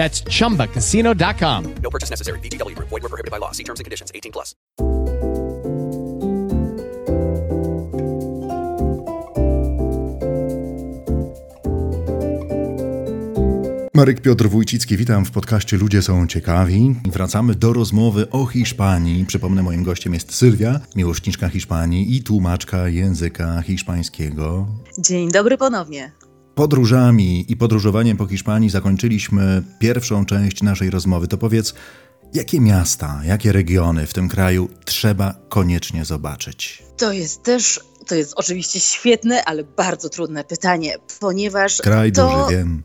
That's chumbacasino.com. No purchase necessary. VGW Group. Void were prohibited by law. See terms and conditions. 18 plus. Marek Piotr Wójcicki, witam w podcaście Ludzie są ciekawi. Wracamy do rozmowy o Hiszpanii. Przypomnę, moim gościem jest Sylwia, miłośniczka Hiszpanii i tłumaczka języka hiszpańskiego. Dzień dobry ponownie. Podróżami i podróżowaniem po Hiszpanii zakończyliśmy pierwszą część naszej rozmowy. To powiedz, jakie miasta, jakie regiony w tym kraju trzeba koniecznie zobaczyć? To jest też, to jest oczywiście świetne, ale bardzo trudne pytanie, ponieważ Kraj to... duży, wiem.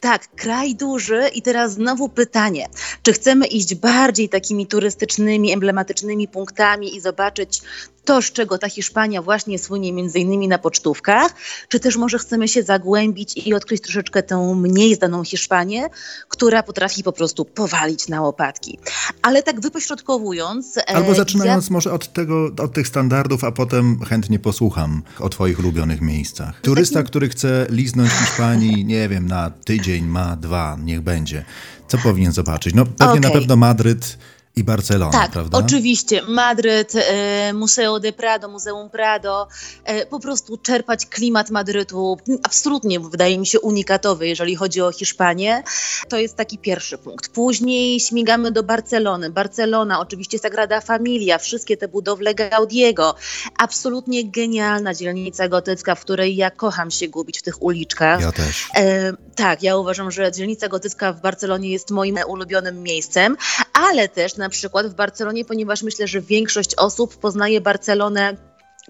Tak, kraj duży i teraz znowu pytanie, czy chcemy iść bardziej takimi turystycznymi, emblematycznymi punktami i zobaczyć to, z czego ta Hiszpania właśnie słynie między innymi na pocztówkach, czy też może chcemy się zagłębić i odkryć troszeczkę tę mniej znaną Hiszpanię, która potrafi po prostu powalić na łopatki. Ale tak wypośrodkowując... e, Albo zaczynając ja... może od, tego, od tych standardów, a potem chętnie posłucham o Twoich ulubionych miejscach. Turysta, który chce liznąć Hiszpanii, nie wiem, na tydzień, ma dwa, niech będzie. Co powinien zobaczyć? No pewnie na Okej. pewno Madryt i Barcelona, Tak, prawda? oczywiście. Madryt, e, Museo de Prado, Muzeum Prado. E, po prostu czerpać klimat Madrytu. Absolutnie wydaje mi się unikatowy, jeżeli chodzi o Hiszpanię. To jest taki pierwszy punkt. Później śmigamy do Barcelony. Barcelona, oczywiście Sagrada Familia, wszystkie te budowle Gaudiego. Absolutnie genialna dzielnica gotycka, w której ja kocham się gubić w tych uliczkach. Ja też. Tak, ja uważam, że dzielnica gotycka w Barcelonie jest moim ulubionym miejscem, ale też na przykład w Barcelonie, ponieważ myślę, że większość osób poznaje Barcelonę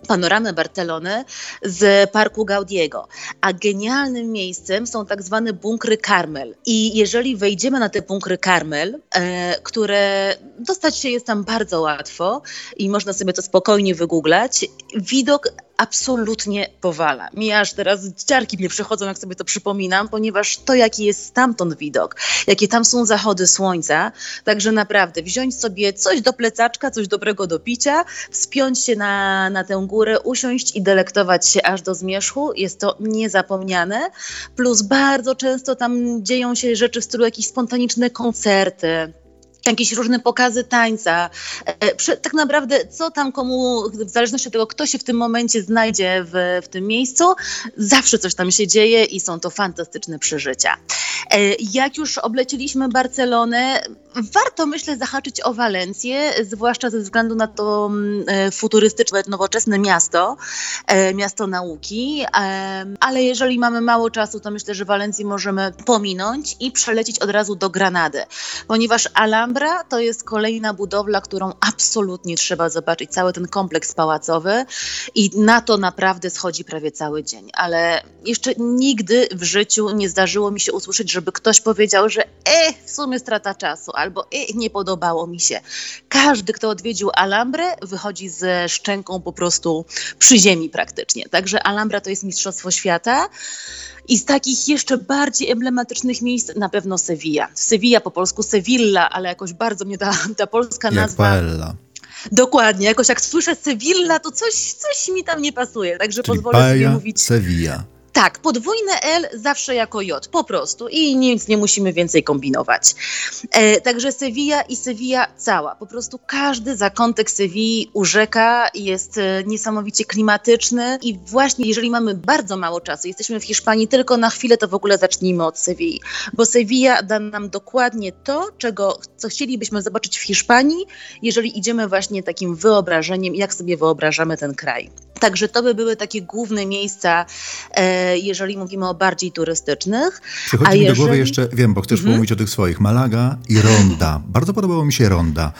panoramę Barcelony z parku Gaudiego. A genialnym miejscem są tak zwane bunkry Carmel. I jeżeli wejdziemy na te bunkry Carmel, e, które dostać się jest tam bardzo łatwo i można sobie to spokojnie wygooglać, widok absolutnie powala. Mi aż teraz ciarki mnie przechodzą, jak sobie to przypominam, ponieważ to, jaki jest stamtąd widok, jakie tam są zachody słońca, także naprawdę wziąć sobie coś do plecaczka, coś dobrego do picia, wspiąć się na, na tę górę, usiąść i delektować się aż do zmierzchu, jest to niezapomniane, plus bardzo często tam dzieją się rzeczy w stylu jakieś spontaniczne koncerty, jakieś różne pokazy tańca. E, Tak naprawdę, co tam komu, w zależności od tego, kto się w tym momencie znajdzie w, w tym miejscu, zawsze coś tam się dzieje i są to fantastyczne przeżycia. E, Jak już obleciliśmy Barcelonę, warto myślę zahaczyć o Walencję, zwłaszcza ze względu na to mm, e, futurystyczne, nowoczesne miasto, e, miasto nauki, em, ale jeżeli mamy mało czasu, to myślę, że Walencję możemy pominąć i przelecieć od razu do Granady, ponieważ Alhambra to jest kolejna budowla, którą absolutnie trzeba zobaczyć, cały ten kompleks pałacowy i na to naprawdę schodzi prawie cały dzień, ale jeszcze nigdy w życiu nie zdarzyło mi się usłyszeć, żeby ktoś powiedział, że e, w sumie strata czasu, albo e, nie podobało mi się. Każdy, kto odwiedził Alhambrę, wychodzi ze szczęką po prostu przy ziemi praktycznie. Także Alhambra to jest Mistrzostwo Świata. I z takich jeszcze bardziej emblematycznych miejsc na pewno Sevilla. Sevilla po polsku Sevilla, ale jakoś bardzo mnie ta, ta polska Jak nazwa... paella. Dokładnie, jakoś jak słyszę Sevilla, to coś, coś mi tam nie pasuje, także Czyli pozwolę sobie paella, mówić... Sevilla. Tak, podwójne L zawsze jako J, po prostu i nic nie musimy więcej kombinować. E, także Sevilla i Sevilla cała, po prostu każdy zakątek Sewilli u rzeka jest e, niesamowicie klimatyczny i właśnie jeżeli mamy bardzo mało czasu, jesteśmy w Hiszpanii tylko na chwilę, to w ogóle zacznijmy od Sewilli, bo Sevilla da nam dokładnie to, czego, co chcielibyśmy zobaczyć w Hiszpanii, jeżeli idziemy właśnie takim wyobrażeniem, jak sobie wyobrażamy ten kraj. Także to by były takie główne miejsca, e, jeżeli mówimy o bardziej turystycznych. Przychodzi A mi do jeżeli- głowy jeszcze, wiem, bo chcesz Mhm. pomówić o tych swoich, Malaga i Ronda. Bardzo podobało mi się Ronda.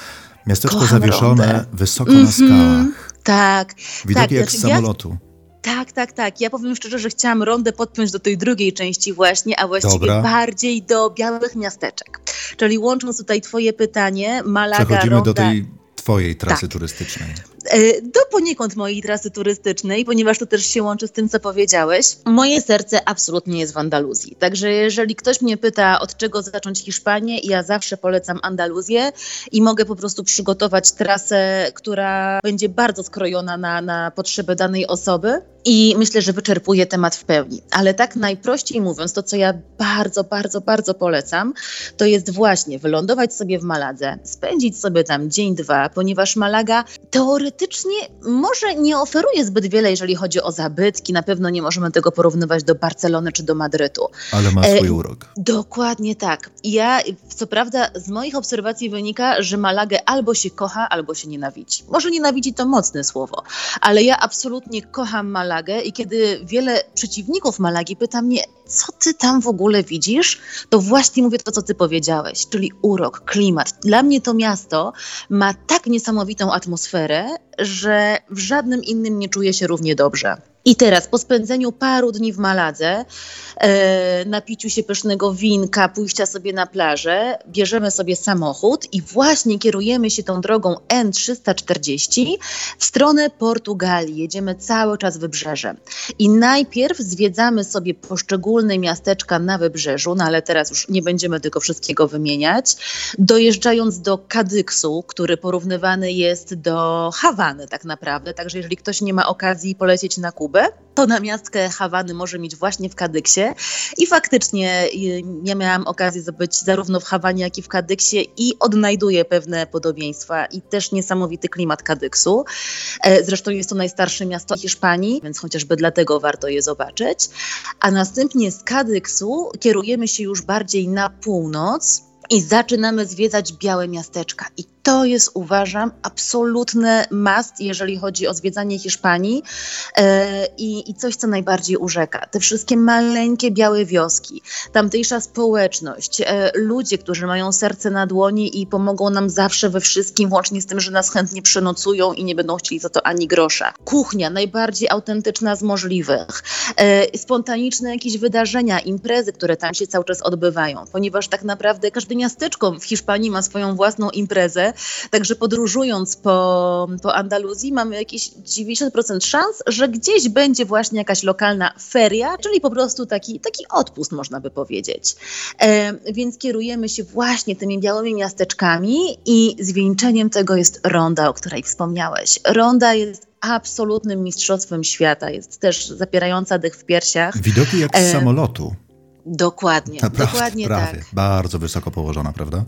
Miasteczko Kocham zawieszone Rondę. wysoko na skałach. Tak. Widoki tak, jak z znaczy ja- samolotu. Tak, tak, tak. Ja powiem szczerze, że chciałam rondę podpiąć do tej drugiej części właśnie, a właściwie Dobra. bardziej do białych miasteczek. Czyli łącząc tutaj twoje pytanie, Malaga, Przechodzimy Ronda, do tej twojej trasy Tak. turystycznej. E, do poniekąd mojej trasy turystycznej, ponieważ to też się łączy z tym, co powiedziałeś. Moje serce absolutnie jest w Andaluzji. Także jeżeli ktoś mnie pyta, od czego zacząć Hiszpanię, ja zawsze polecam Andaluzję i mogę po prostu przygotować trasę, która będzie bardzo skrojona na, na potrzeby danej osoby. I myślę, że wyczerpuje temat w pełni. Ale tak najprościej mówiąc, to co ja bardzo, bardzo, bardzo polecam, to jest właśnie wylądować sobie w Maladze, spędzić sobie tam dzień, dwa, ponieważ Malaga teoretycznie może nie oferuje zbyt wiele, jeżeli chodzi o zabytki. Na pewno nie możemy tego porównywać do Barcelony czy do Madrytu. Ale ma E, swój urok. Dokładnie tak. Ja, co prawda, z moich obserwacji wynika, że Malagę albo się kocha, albo się nienawidzi. Może nienawidzi to mocne słowo, ale ja absolutnie kocham Malagę i kiedy wiele przeciwników Malagi pyta mnie, co ty tam w ogóle widzisz, to właśnie mówię to, co ty powiedziałeś, czyli urok, klimat. Dla mnie to miasto ma tak niesamowitą atmosferę, że w żadnym innym nie czuję się równie dobrze. I teraz, po spędzeniu paru dni w Maladze, e, napiciu się pysznego winka, pójścia sobie na plażę, bierzemy sobie samochód i właśnie kierujemy się tą drogą N340 w stronę Portugalii. Jedziemy cały czas wybrzeżem. I najpierw zwiedzamy sobie poszczególne miasteczka na wybrzeżu, no ale teraz już nie będziemy tego wszystkiego wymieniać. Dojeżdżając do Kadyksu, który porównywany jest do Hawany tak naprawdę, także jeżeli ktoś nie ma okazji polecieć na Kubę, to namiastkę Hawany może mieć właśnie w Kadyksie. I faktycznie y, ja miałam okazję być zarówno w Hawanie, jak i w Kadyksie i odnajduję pewne podobieństwa i też niesamowity klimat Kadyksu. E, Zresztą jest to najstarsze miasto Hiszpanii, więc chociażby dlatego warto je zobaczyć. A następnie z Kadyksu kierujemy się już bardziej na północ i zaczynamy zwiedzać białe miasteczka. I to jest, uważam, absolutny must, jeżeli chodzi o zwiedzanie Hiszpanii e, i, i coś, co najbardziej urzeka. Te wszystkie maleńkie białe wioski, tamtejsza społeczność, e, ludzie, którzy mają serce na dłoni i pomogą nam zawsze we wszystkim, łącznie z tym, że nas chętnie przenocują i nie będą chcieli za to ani grosza. Kuchnia najbardziej autentyczna z możliwych. E, spontaniczne jakieś wydarzenia, imprezy, które tam się cały czas odbywają, ponieważ tak naprawdę każde miasteczko w Hiszpanii ma swoją własną imprezę, także podróżując po, po Andaluzji mamy jakieś 90% szans, że gdzieś będzie właśnie jakaś lokalna feria, czyli po prostu taki, taki odpust można by powiedzieć. E, więc kierujemy się właśnie tymi białymi miasteczkami i zwieńczeniem tego jest Ronda, o której wspomniałeś. Ronda jest absolutnym mistrzostwem świata, jest też zapierająca dych w piersiach. Widoki jak z E, samolotu. Dokładnie, Naprawdę, dokładnie prawie. tak. Bardzo wysoko położona, prawda?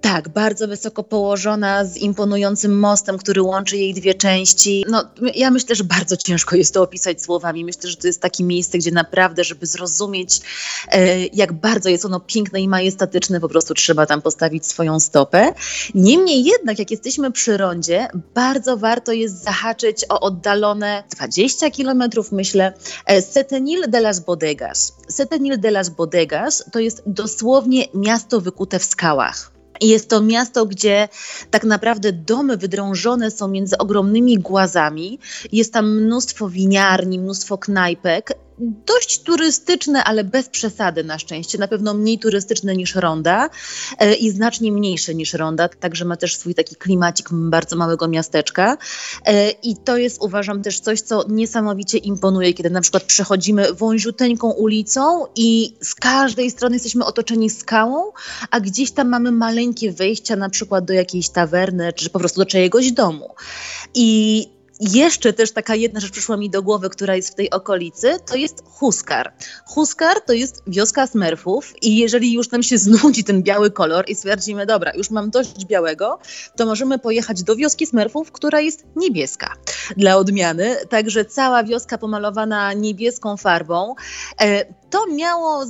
Tak, bardzo wysoko położona, z imponującym mostem, który łączy jej dwie części. No, ja myślę, że bardzo ciężko jest to opisać słowami. Myślę, że to jest takie miejsce, gdzie naprawdę, żeby zrozumieć, e, jak bardzo jest ono piękne i majestatyczne, po prostu trzeba tam postawić swoją stopę. Niemniej jednak, jak jesteśmy przy rondzie, bardzo warto jest zahaczyć o oddalone 20 kilometrów, myślę, e, Setenil de las Bodegas. Setenil de las Bodegas to jest dosłownie miasto wykute w skałach. Jest to miasto, gdzie tak naprawdę domy wydrążone są między ogromnymi głazami. Jest tam mnóstwo winiarni, mnóstwo knajpek. Dość turystyczne, ale bez przesady na szczęście. Na pewno mniej turystyczne niż Ronda e, i znacznie mniejsze niż Ronda. Także ma też swój taki klimacik bardzo małego miasteczka. E, I to jest uważam też coś, co niesamowicie imponuje, kiedy na przykład przechodzimy wąziuteńką ulicą i z każdej strony jesteśmy otoczeni skałą, a gdzieś tam mamy maleńkie wejścia na przykład do jakiejś tawerny, czy po prostu do czyjegoś domu. I jeszcze też taka jedna rzecz przyszła mi do głowy, która jest w tej okolicy, to jest Huskar. Huskar to jest wioska Smurfów i jeżeli już nam się znudzi ten biały kolor i stwierdzimy, dobra, już mam dość białego, to możemy pojechać do wioski Smurfów, która jest niebieska dla odmiany. Także cała wioska pomalowana niebieską farbą. E, to miało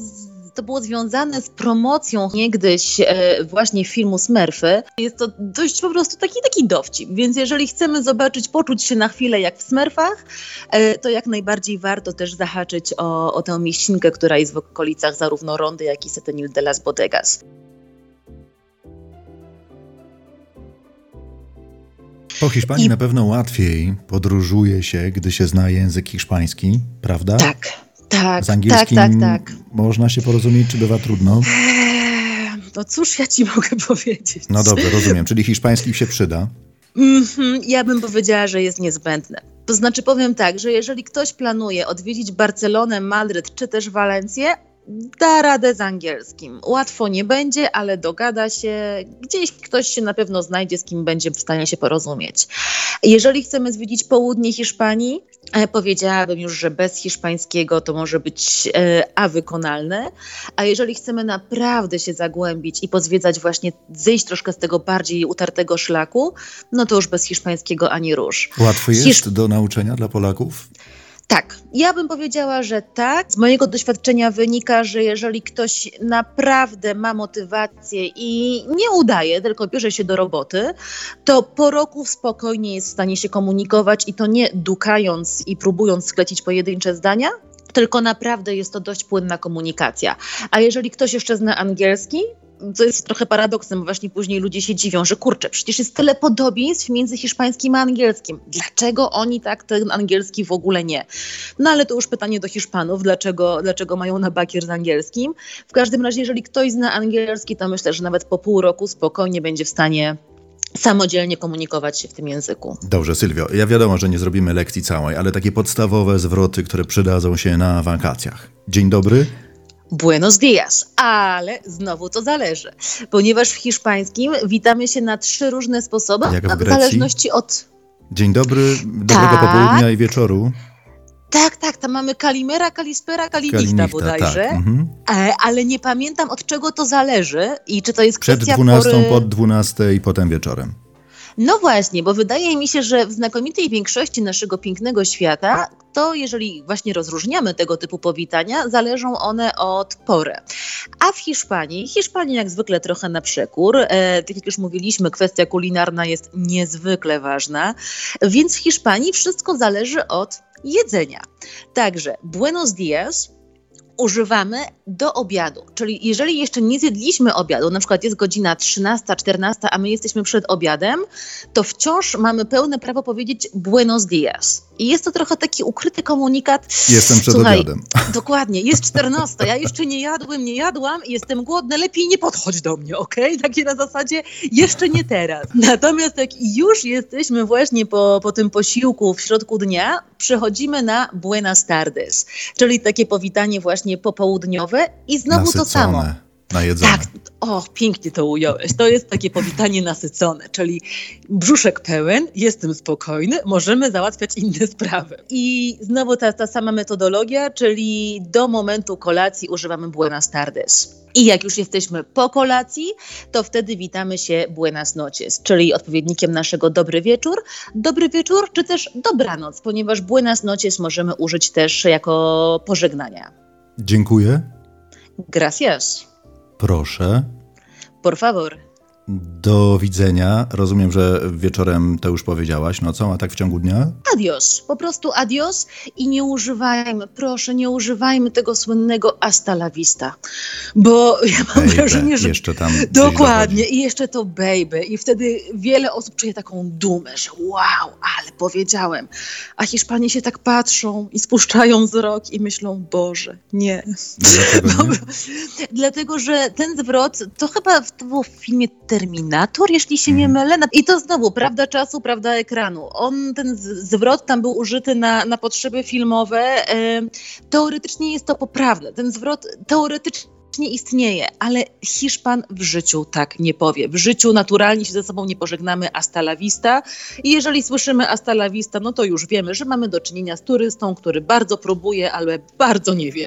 to było związane z promocją niegdyś e, właśnie filmu Smurfy. Jest to dość po prostu taki, taki dowcip, więc jeżeli chcemy zobaczyć, poczuć się na chwilę jak w Smurfach, e, to jak najbardziej warto też zahaczyć o, o tę mieścinkę, która jest w okolicach zarówno Rondy, jak i Setenil de las Bodegas. Po Hiszpanii I... na pewno łatwiej podróżuje się, gdy się zna język hiszpański, prawda? Tak. Tak, Z angielskim tak, tak, tak. można się porozumieć, czy bywa trudno? Eee, no cóż ja ci mogę powiedzieć? No dobrze, rozumiem. Czyli hiszpański się przyda? -hmm, ja bym powiedziała, że jest niezbędne. To znaczy powiem tak, że jeżeli ktoś planuje odwiedzić Barcelonę, Madryt czy też Walencję, da radę z angielskim. Łatwo nie będzie, ale dogada się, gdzieś ktoś się na pewno znajdzie, z kim będzie w stanie się porozumieć. Jeżeli chcemy zwiedzić południe Hiszpanii, powiedziałabym już, że bez hiszpańskiego to może być e, a wykonalne, a jeżeli chcemy naprawdę się zagłębić i pozwiedzać właśnie, zejść troszkę z tego bardziej utartego szlaku, no to już bez hiszpańskiego ani róż. Łatwo jest Hisz... do nauczenia dla Polaków? Tak, ja bym powiedziała, że tak. Z mojego doświadczenia wynika, że jeżeli ktoś naprawdę ma motywację i nie udaje, tylko bierze się do roboty, to po roku spokojnie jest w stanie się komunikować i to nie dukając i próbując sklecić pojedyncze zdania, tylko naprawdę jest to dość płynna komunikacja. A jeżeli ktoś jeszcze zna angielski, co jest trochę paradoksem, bo właśnie później ludzie się dziwią, że kurczę, przecież jest tyle podobieństw między hiszpańskim a angielskim. Dlaczego oni tak ten angielski w ogóle nie? No ale to już pytanie do Hiszpanów, dlaczego, dlaczego mają na bakier z angielskim. W każdym razie, jeżeli ktoś zna angielski, to myślę, że nawet po pół roku spokojnie będzie w stanie samodzielnie komunikować się w tym języku. Dobrze, Sylwio, ja wiadomo, że nie zrobimy lekcji całej, ale takie podstawowe zwroty, które przydadzą się na wakacjach. Dzień dobry. Buenos dias, ale znowu to zależy, ponieważ w hiszpańskim witamy się na trzy różne sposoby, w, w zależności od. Dzień dobry, dobrego tak. popołudnia i wieczoru. Tak, tak, tam mamy Kalimera, Kalispera, Kalimifta bodajże, tak. mhm. E, ale nie pamiętam od czego to zależy i czy to jest Przed kwestia 12, pory... pod 12 i potem wieczorem. No właśnie, bo wydaje mi się, że w znakomitej większości naszego pięknego świata, to jeżeli właśnie rozróżniamy tego typu powitania, zależą one od pory. A w Hiszpanii, Hiszpanii jak zwykle trochę na przekór, e, tak jak już mówiliśmy, kwestia kulinarna jest niezwykle ważna, więc w Hiszpanii wszystko zależy od jedzenia. Także buenos dias, używamy do obiadu. Czyli jeżeli jeszcze nie zjedliśmy obiadu, na przykład jest godzina 13, 14, a my jesteśmy przed obiadem, to wciąż mamy pełne prawo powiedzieć buenos dias. I jest to trochę taki ukryty komunikat. Jestem przed Słuchaj, obiadem. Dokładnie, jest 14, ja jeszcze nie jadłem, nie jadłam, jestem głodna, lepiej nie podchodź do mnie, ok? Takie na zasadzie jeszcze nie teraz. Natomiast jak już jesteśmy właśnie po, po tym posiłku w środku dnia, przechodzimy na buenas tardes, czyli takie powitanie właśnie popołudniowe i znowu Nasycone. to samo. Na jedzenie. Tak, o, pięknie to ująłeś. To jest takie powitanie nasycone, czyli brzuszek pełen, jestem spokojny, możemy załatwiać inne sprawy. I znowu ta, ta sama metodologia, czyli do momentu kolacji używamy buenas tardes. I jak już jesteśmy po kolacji, to wtedy witamy się buenas noches, czyli odpowiednikiem naszego dobry wieczór, dobry wieczór, czy też dobranoc, ponieważ buenas noches możemy użyć też jako pożegnania. Dziękuję. Gracias. Proszę. Por favor. Do widzenia. Rozumiem, że wieczorem to już powiedziałaś nocą, a tak w ciągu dnia? Adios. Po prostu adios i nie używajmy, proszę, nie używajmy tego słynnego hasta la vista. Bo ja mam baby. wrażenie, że... Jeszcze tam Dokładnie. I jeszcze to baby. I wtedy wiele osób czuje taką dumę, że wow, ale powiedziałem. A Hiszpanie się tak patrzą i spuszczają wzrok i myślą, Boże, nie. Dlaczego nie? Dlatego, że ten zwrot, to chyba to było w filmie Terminator, jeśli się nie Mhm. mylę. I to znowu, prawda czasu, prawda ekranu. On, ten zwrot tam był użyty na, na potrzeby filmowe. Teoretycznie jest to poprawne. Ten zwrot teoretycznie faktycznie istnieje, ale Hiszpan w życiu tak nie powie. W życiu naturalnie się ze sobą nie pożegnamy hasta la vista i jeżeli słyszymy hasta la vista, no to już wiemy, że mamy do czynienia z turystą, który bardzo próbuje, ale bardzo nie wie.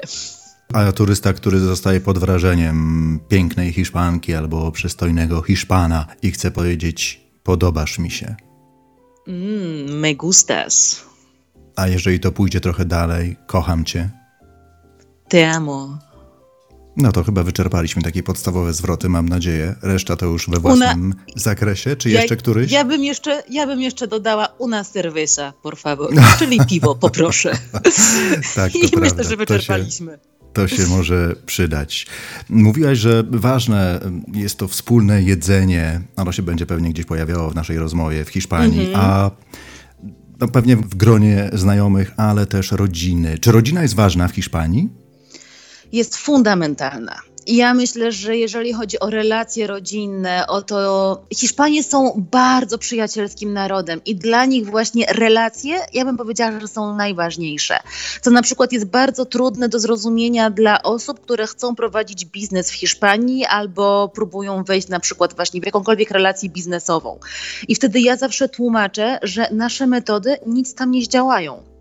A turysta, który zostaje pod wrażeniem pięknej Hiszpanki albo przystojnego Hiszpana i chce powiedzieć podobasz mi się. Mm, me gustas. A jeżeli to pójdzie trochę dalej, kocham cię. Te amo. No to chyba wyczerpaliśmy takie podstawowe zwroty, mam nadzieję. Reszta to już we własnym zakresie. Czy jeszcze ja, któryś? Ja bym jeszcze, ja bym jeszcze dodała una cerveza, por favor. Czyli piwo, poproszę. tak, I prawda. myślę, że wyczerpaliśmy. To się, może przydać. Mówiłaś, że ważne jest to wspólne jedzenie. Ono się będzie pewnie gdzieś pojawiało w naszej rozmowie w Hiszpanii, Mhm. a no pewnie w gronie znajomych, ale też rodziny. Czy rodzina jest ważna w Hiszpanii? jest fundamentalna. Ja myślę, że jeżeli chodzi o relacje rodzinne, o to Hiszpanie są bardzo przyjacielskim narodem i dla nich właśnie relacje, ja bym powiedziała, że są najważniejsze. Co na przykład jest bardzo trudne do zrozumienia dla osób, które chcą prowadzić biznes w Hiszpanii albo próbują wejść na przykład właśnie w jakąkolwiek relację biznesową. I wtedy ja zawsze tłumaczę, że nasze metody nic tam nie zdziałają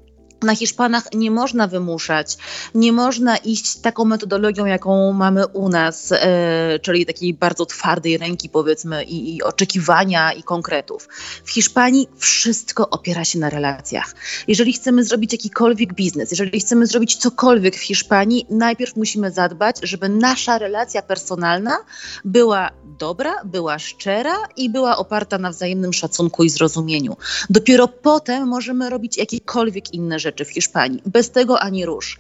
na Hiszpanach nie można wymuszać, nie można iść taką metodologią, jaką mamy u nas, e, czyli takiej bardzo twardej ręki, powiedzmy, i, i oczekiwania i konkretów. W Hiszpanii wszystko opiera się na relacjach. Jeżeli chcemy zrobić jakikolwiek biznes, jeżeli chcemy zrobić cokolwiek w Hiszpanii, najpierw musimy zadbać, żeby nasza relacja personalna była dobra, była szczera i była oparta na wzajemnym szacunku i zrozumieniu. Dopiero potem możemy robić jakiekolwiek inne rzeczy w Hiszpanii. Bez tego ani rusz.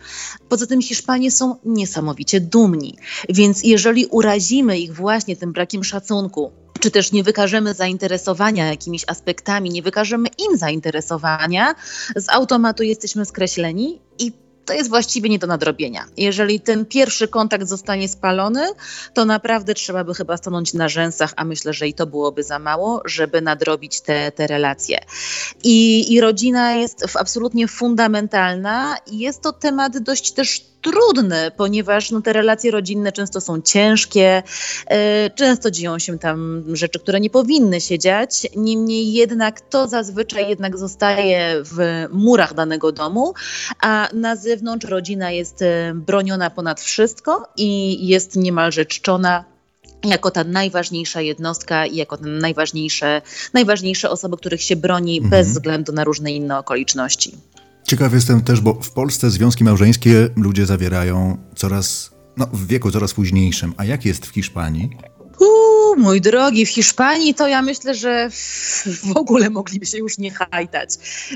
Poza tym Hiszpanie są niesamowicie dumni, więc jeżeli urazimy ich właśnie tym brakiem szacunku, czy też nie wykażemy zainteresowania jakimiś aspektami, nie wykażemy im zainteresowania, z automatu jesteśmy skreśleni i to jest właściwie nie do nadrobienia. Jeżeli ten pierwszy kontakt zostanie spalony, to naprawdę trzeba by chyba stanąć na rzęsach, a myślę, że i to byłoby za mało, żeby nadrobić te, te relacje. I, I rodzina jest absolutnie fundamentalna i jest to temat dość też trudny, ponieważ no, te relacje rodzinne często są ciężkie, e, często dzieją się tam rzeczy, które nie powinny się dziać. Niemniej jednak to zazwyczaj jednak zostaje w murach danego domu, a na zewnątrz rodzina jest e, broniona ponad wszystko i jest niemalże czczona jako ta najważniejsza jednostka i jako najważniejsze, najważniejsze osoby, których się broni bez względu na różne inne okoliczności. Ciekaw jestem też, bo w Polsce związki małżeńskie ludzie zawierają coraz, no w wieku coraz późniejszym. A jak jest w Hiszpanii? Mój drogi, w Hiszpanii to ja myślę, że w ogóle mogliby się już nie hajtać.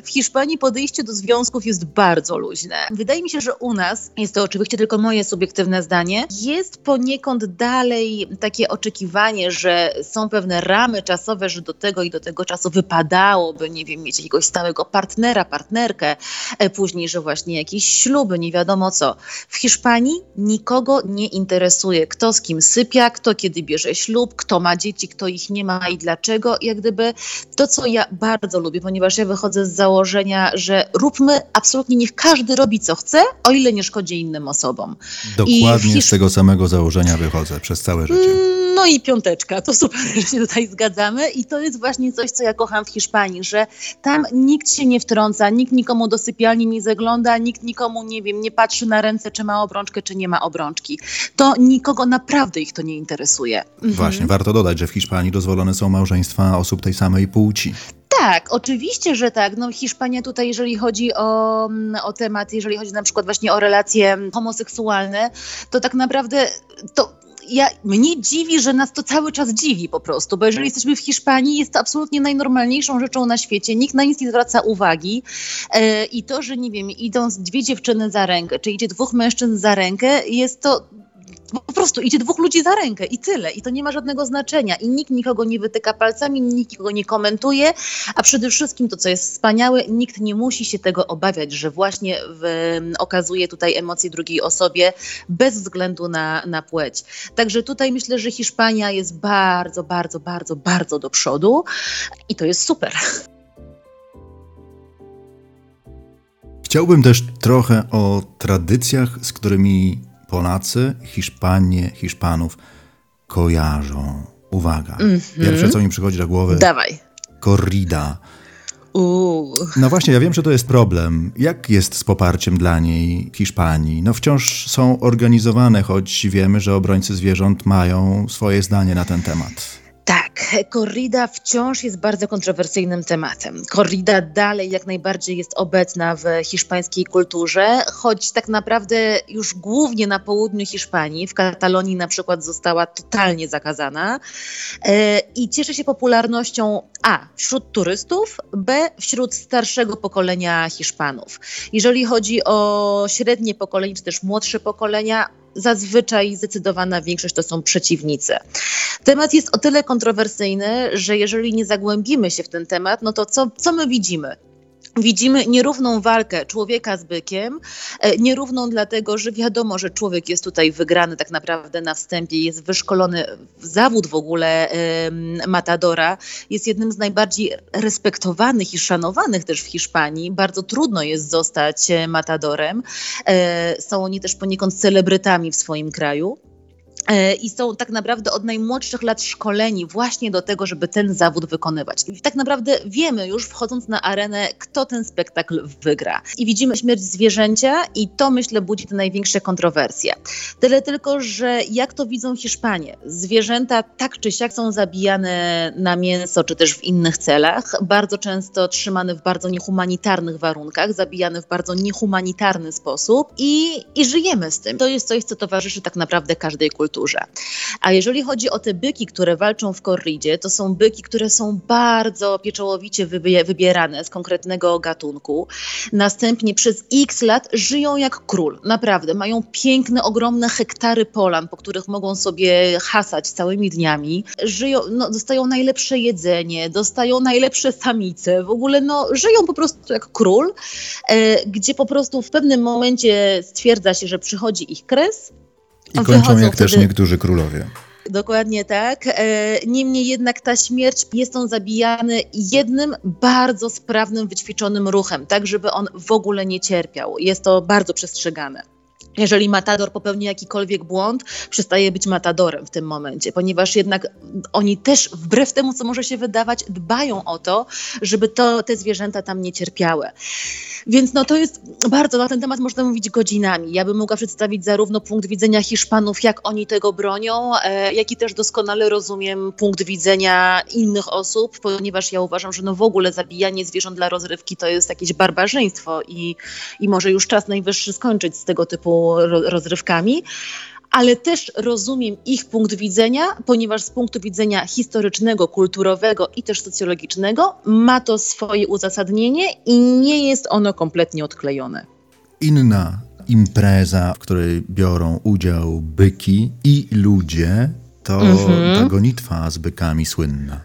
W Hiszpanii podejście do związków jest bardzo luźne. Wydaje mi się, że u nas, jest to oczywiście tylko moje subiektywne zdanie, jest poniekąd dalej takie oczekiwanie, że są pewne ramy czasowe, że do tego i do tego czasu wypadałoby, nie wiem, mieć jakiegoś stałego partnera, partnerkę, e, później, że właśnie jakieś śluby, nie wiadomo co. W Hiszpanii nikogo nie interesuje, kto z kim sypia, kto kiedy bierze ślub, kto ma dzieci, kto ich nie ma i dlaczego. Jak gdyby to, co ja bardzo lubię, ponieważ ja wychodzę z założenia, że róbmy absolutnie, niech każdy robi co chce, o ile nie szkodzi innym osobom. Dokładnie Hisz- z tego samego założenia wychodzę przez całe życie. No i piąteczka, to super, że się tutaj zgadzamy i to jest właśnie coś, co ja kocham w Hiszpanii, że tam nikt się nie wtrąca, nikt nikomu do sypialni nie zagląda, nikt nikomu, nie wiem, nie patrzy na ręce, czy ma obrączkę, czy nie ma obrączki. To nikogo naprawdę ich to nie interesuje. Właśnie, warto dodać, że w Hiszpanii dozwolone są małżeństwa osób tej samej płci. Tak, oczywiście, że tak. No Hiszpania tutaj, jeżeli chodzi o, mm, o temat, jeżeli chodzi na przykład właśnie o relacje homoseksualne, to tak naprawdę to ja, mnie dziwi, że nas to cały czas dziwi po prostu, bo jeżeli jesteśmy w Hiszpanii, jest to absolutnie najnormalniejszą rzeczą na świecie, nikt na nic nie zwraca uwagi e, i to, że nie wiem, idą dwie dziewczyny za rękę, czy idzie dwóch mężczyzn za rękę, jest to po prostu idzie dwóch ludzi za rękę i tyle. I to nie ma żadnego znaczenia. I nikt nikogo nie wytyka palcami, nikt nikogo nie komentuje, a przede wszystkim to, co jest wspaniałe, nikt nie musi się tego obawiać, że właśnie w, okazuje tutaj emocje drugiej osobie bez względu na, na płeć. Także tutaj myślę, że Hiszpania jest bardzo, bardzo, bardzo, bardzo do przodu i to jest super. Chciałbym też trochę o tradycjach, z którymi Polacy, Hiszpanie, Hiszpanów kojarzą? Uwaga. Pierwsze, co mi przychodzi do głowy, Dawaj. corrida. Uuu. No właśnie, ja wiem, że to jest problem. Jak jest z poparciem dla niej Hiszpanii? No wciąż są organizowane, choć wiemy, że obrońcy zwierząt mają swoje zdanie na ten temat. Tak, korrida wciąż jest bardzo kontrowersyjnym tematem. Korrida dalej jak najbardziej jest obecna w hiszpańskiej kulturze, choć tak naprawdę już głównie na południu Hiszpanii, w Katalonii na przykład została totalnie zakazana e, i cieszy się popularnością A wśród turystów, B wśród starszego pokolenia Hiszpanów. Jeżeli chodzi o średnie pokolenie, czy też młodsze pokolenia, zazwyczaj zdecydowana większość to są przeciwnicy. Temat jest o tyle kontrowersyjny, że jeżeli nie zagłębimy się w ten temat, no to co, co my widzimy? Widzimy nierówną walkę człowieka z bykiem, e, nierówną dlatego, że wiadomo, że człowiek jest tutaj wygrany tak naprawdę na wstępie, jest wyszkolony w zawód w ogóle matadora, jest jednym z najbardziej respektowanych i szanowanych też w Hiszpanii. Bardzo trudno jest zostać e, matadorem. E, Są oni też poniekąd celebrytami w swoim kraju. E, I są tak naprawdę od najmłodszych lat szkoleni właśnie do tego, żeby ten zawód wykonywać. I tak naprawdę wiemy już, wchodząc na arenę, kto ten spektakl wygra. I widzimy śmierć zwierzęcia, i to myślę budzi te największe kontrowersje. Tyle tylko, że jak to widzą Hiszpanie? Zwierzęta tak czy siak są zabijane na mięso, czy też w innych celach, bardzo często trzymane w bardzo niehumanitarnych warunkach, zabijane w bardzo niehumanitarny sposób i, i żyjemy z tym. To jest coś, co towarzyszy tak naprawdę każdej kulturze. A jeżeli chodzi o te byki, które walczą w korridzie, to są byki, które są bardzo pieczołowicie wybie- wybierane z konkretnego gatunku. Następnie przez x lat żyją jak król. Naprawdę. Mają piękne, ogromne hektary polan, po których mogą sobie hasać całymi dniami. Żyją, no, dostają najlepsze jedzenie, dostają najlepsze samice. W ogóle no, żyją po prostu jak król, e, gdzie po prostu w pewnym momencie stwierdza się, że przychodzi ich kres I kończą jak też wtedy- niektórzy królowie. Dokładnie tak. E, Niemniej jednak ta śmierć jest on zabijany jednym bardzo sprawnym, wyćwiczonym ruchem, tak żeby on w ogóle nie cierpiał. Jest to bardzo przestrzegane. Jeżeli matador popełni jakikolwiek błąd, przestaje być matadorem w tym momencie, ponieważ jednak oni też, wbrew temu, co może się wydawać, dbają o to, żeby to, te zwierzęta tam nie cierpiały. Więc no to jest bardzo, na ten temat można mówić godzinami. Ja bym mogła przedstawić zarówno punkt widzenia Hiszpanów, jak oni tego bronią, e, jak i też doskonale rozumiem punkt widzenia innych osób, ponieważ ja uważam, że no w ogóle zabijanie zwierząt dla rozrywki to jest jakieś barbarzyństwo i, i może już czas najwyższy skończyć z tego typu rozrywkami. Ale też rozumiem ich punkt widzenia, ponieważ z punktu widzenia historycznego, kulturowego i też socjologicznego ma to swoje uzasadnienie i nie jest ono kompletnie odklejone. Inna impreza, w której biorą udział byki i ludzie, to Mhm. ta gonitwa z bykami słynna.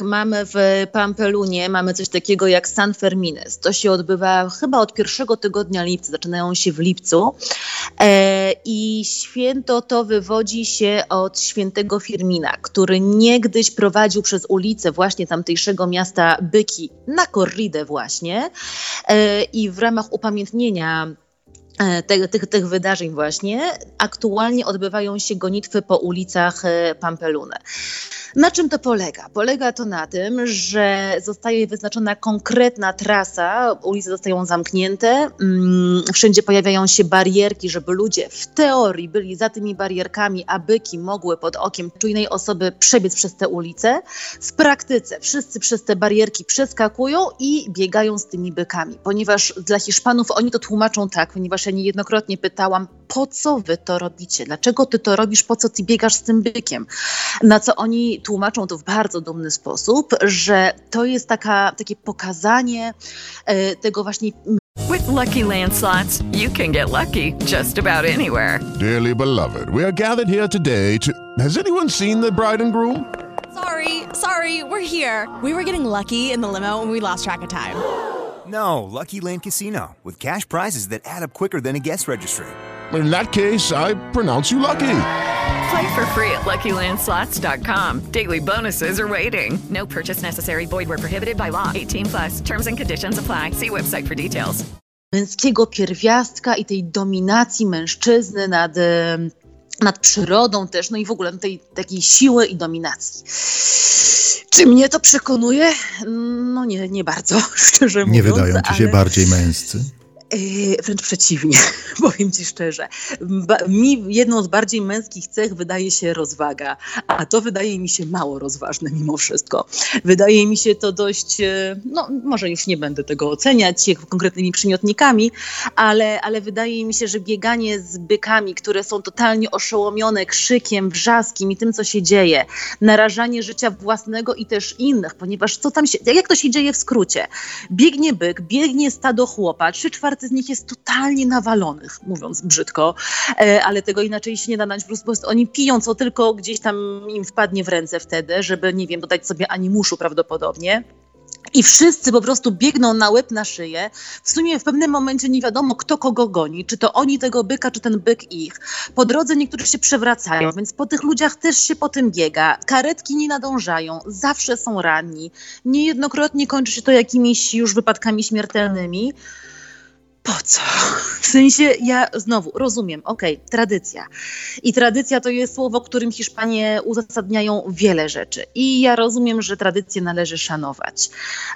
Mamy w Pampelunie, mamy coś takiego jak San Fermines. To się odbywa chyba od pierwszego tygodnia lipca, zaczynają się w lipcu. E, I święto to wywodzi się od świętego Firmina, który niegdyś prowadził przez ulicę właśnie tamtejszego miasta byki na korridę właśnie. E, I w ramach upamiętnienia e, te, tych, tych wydarzeń właśnie aktualnie odbywają się gonitwy po ulicach e, Pampeluny. Na czym to polega? Polega to na tym, że zostaje wyznaczona konkretna trasa, ulice zostają zamknięte, mm, wszędzie pojawiają się barierki, żeby ludzie w teorii byli za tymi barierkami, a byki mogły pod okiem czujnej osoby przebiec przez te ulice. W praktyce wszyscy przez te barierki przeskakują i biegają z tymi bykami, ponieważ dla Hiszpanów oni to tłumaczą tak, ponieważ ja niejednokrotnie pytałam, po co wy to robicie? Dlaczego ty to robisz? Po co ty biegasz z tym bykiem? Na co oni tłumaczą to w bardzo dumny sposób, że to jest taka, takie pokazanie e, tego właśnie With Lucky Land slots, you can get lucky just about anywhere. Dearly beloved, we are gathered here today to. Has anyone seen the bride and groom? Sorry, sorry, we're here. We were getting lucky in the limo and we lost track of time. No, Lucky Land Casino, with cash prizes that add up quicker than a guest registry. In that case, I pronounce you lucky. Play for free at LuckyLandSlots.com. Daily bonuses are waiting. No purchase necessary. Void where prohibited by law. 18 plus. Terms and conditions apply. See website for details. męskiego pierwiastka i tej dominacji mężczyzny nad nad przyrodą też, no i w ogóle tej takiej siły i dominacji. Czy mnie to przekonuje? No nie, nie bardzo, szczerze mówiąc. Nie wydają ci się ale... bardziej męscy? Yy, wręcz przeciwnie, powiem ci szczerze. Mi jedną z bardziej męskich cech wydaje się rozwaga, a to wydaje mi się mało rozważne mimo wszystko. Wydaje mi się to dość, e, no może już nie będę tego oceniać konkretnymi przymiotnikami, ale, ale wydaje mi się, że bieganie z bykami, które są totalnie oszołomione krzykiem, wrzaskiem i tym, co się dzieje, narażanie życia własnego i też innych, ponieważ co tam się, jak to się dzieje w skrócie? Biegnie byk, biegnie stado chłopa, trzy z nich jest totalnie nawalonych, mówiąc brzydko, e, ale tego inaczej się nie da dać. Po prostu oni piją, co tylko gdzieś tam im wpadnie w ręce wtedy, żeby, nie wiem, dodać sobie animuszu prawdopodobnie. I wszyscy po prostu biegną na łeb, na szyję. W sumie w pewnym momencie nie wiadomo, kto kogo goni. Czy to oni tego byka, czy ten byk ich. Po drodze niektórzy się przewracają, więc po tych ludziach też się po tym biega. Karetki nie nadążają, zawsze są ranni. Niejednokrotnie kończy się to jakimiś już wypadkami śmiertelnymi po co? W sensie ja znowu rozumiem, okej, okay, tradycja. I tradycja to jest słowo, którym Hiszpanie uzasadniają wiele rzeczy. I ja rozumiem, że tradycję należy szanować.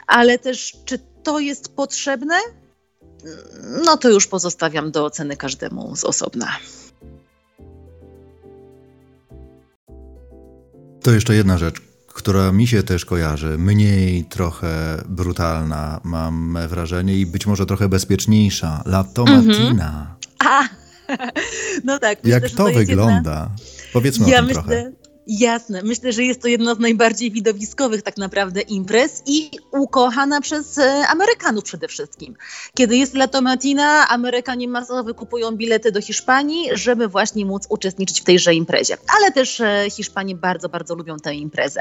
Ale też, czy to jest potrzebne? No to już pozostawiam do oceny każdemu z osobna. To jeszcze jedna rzecz która mi się też kojarzy, mniej trochę brutalna, mam wrażenie, i być może trochę bezpieczniejsza. La Tomatina. Mhm. A, no tak. Myślę, Jak to, to wygląda? Jedna... Powiedzmy ja o tym myślę, trochę. Jasne. Myślę, że jest to jedno z najbardziej widowiskowych tak naprawdę imprez i ukochana przez e, Amerykanów przede wszystkim. Kiedy jest Latomatina, Amerykanie masowo kupują bilety do Hiszpanii, żeby właśnie móc uczestniczyć w tejże imprezie. Ale też e, Hiszpanie bardzo, bardzo lubią tę imprezę.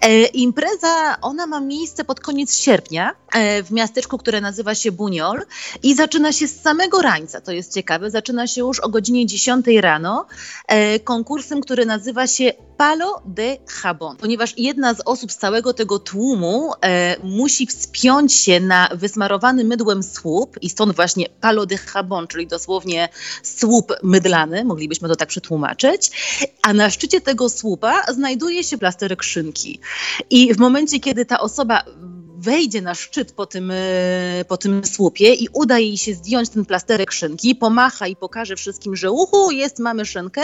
E, impreza, ona ma miejsce pod koniec sierpnia w miasteczku, które nazywa się Buñol i zaczyna się z samego rańca, to jest ciekawe. Zaczyna się już o godzinie 10 rano konkursem, który nazywa się Palo de Jabón, ponieważ jedna z osób z całego tego tłumu e, musi wspiąć się na wysmarowany mydłem słup i stąd właśnie Palo de Jabón, czyli dosłownie słup mydlany, moglibyśmy to tak przetłumaczyć, a na szczycie tego słupa znajduje się plasterek szynki. I w momencie, kiedy ta osoba wejdzie na szczyt po tym, e, po tym słupie i uda jej się zdjąć ten plasterek szynki, pomacha i pokaże wszystkim, że uhu, jest, mamy szynkę,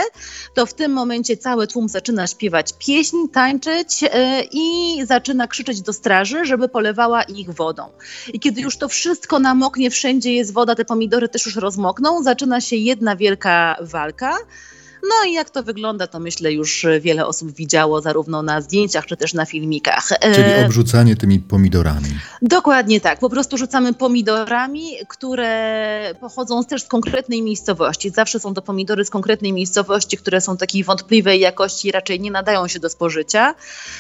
to w tym momencie cały tłum zaczyna śpiewać pieśń, tańczyć e, i zaczyna krzyczeć do straży, żeby polewała ich wodą. I kiedy już to wszystko namoknie, wszędzie jest woda, te pomidory też już rozmokną, zaczyna się jedna wielka walka. No i jak to wygląda, to myślę już wiele osób widziało zarówno na zdjęciach, czy też na filmikach. Czyli e, obrzucanie tymi pomidorami. Dokładnie tak. Po prostu rzucamy pomidorami, które pochodzą też z konkretnej miejscowości. Zawsze są to pomidory z konkretnej miejscowości, które są takiej wątpliwej jakości i raczej nie nadają się do spożycia.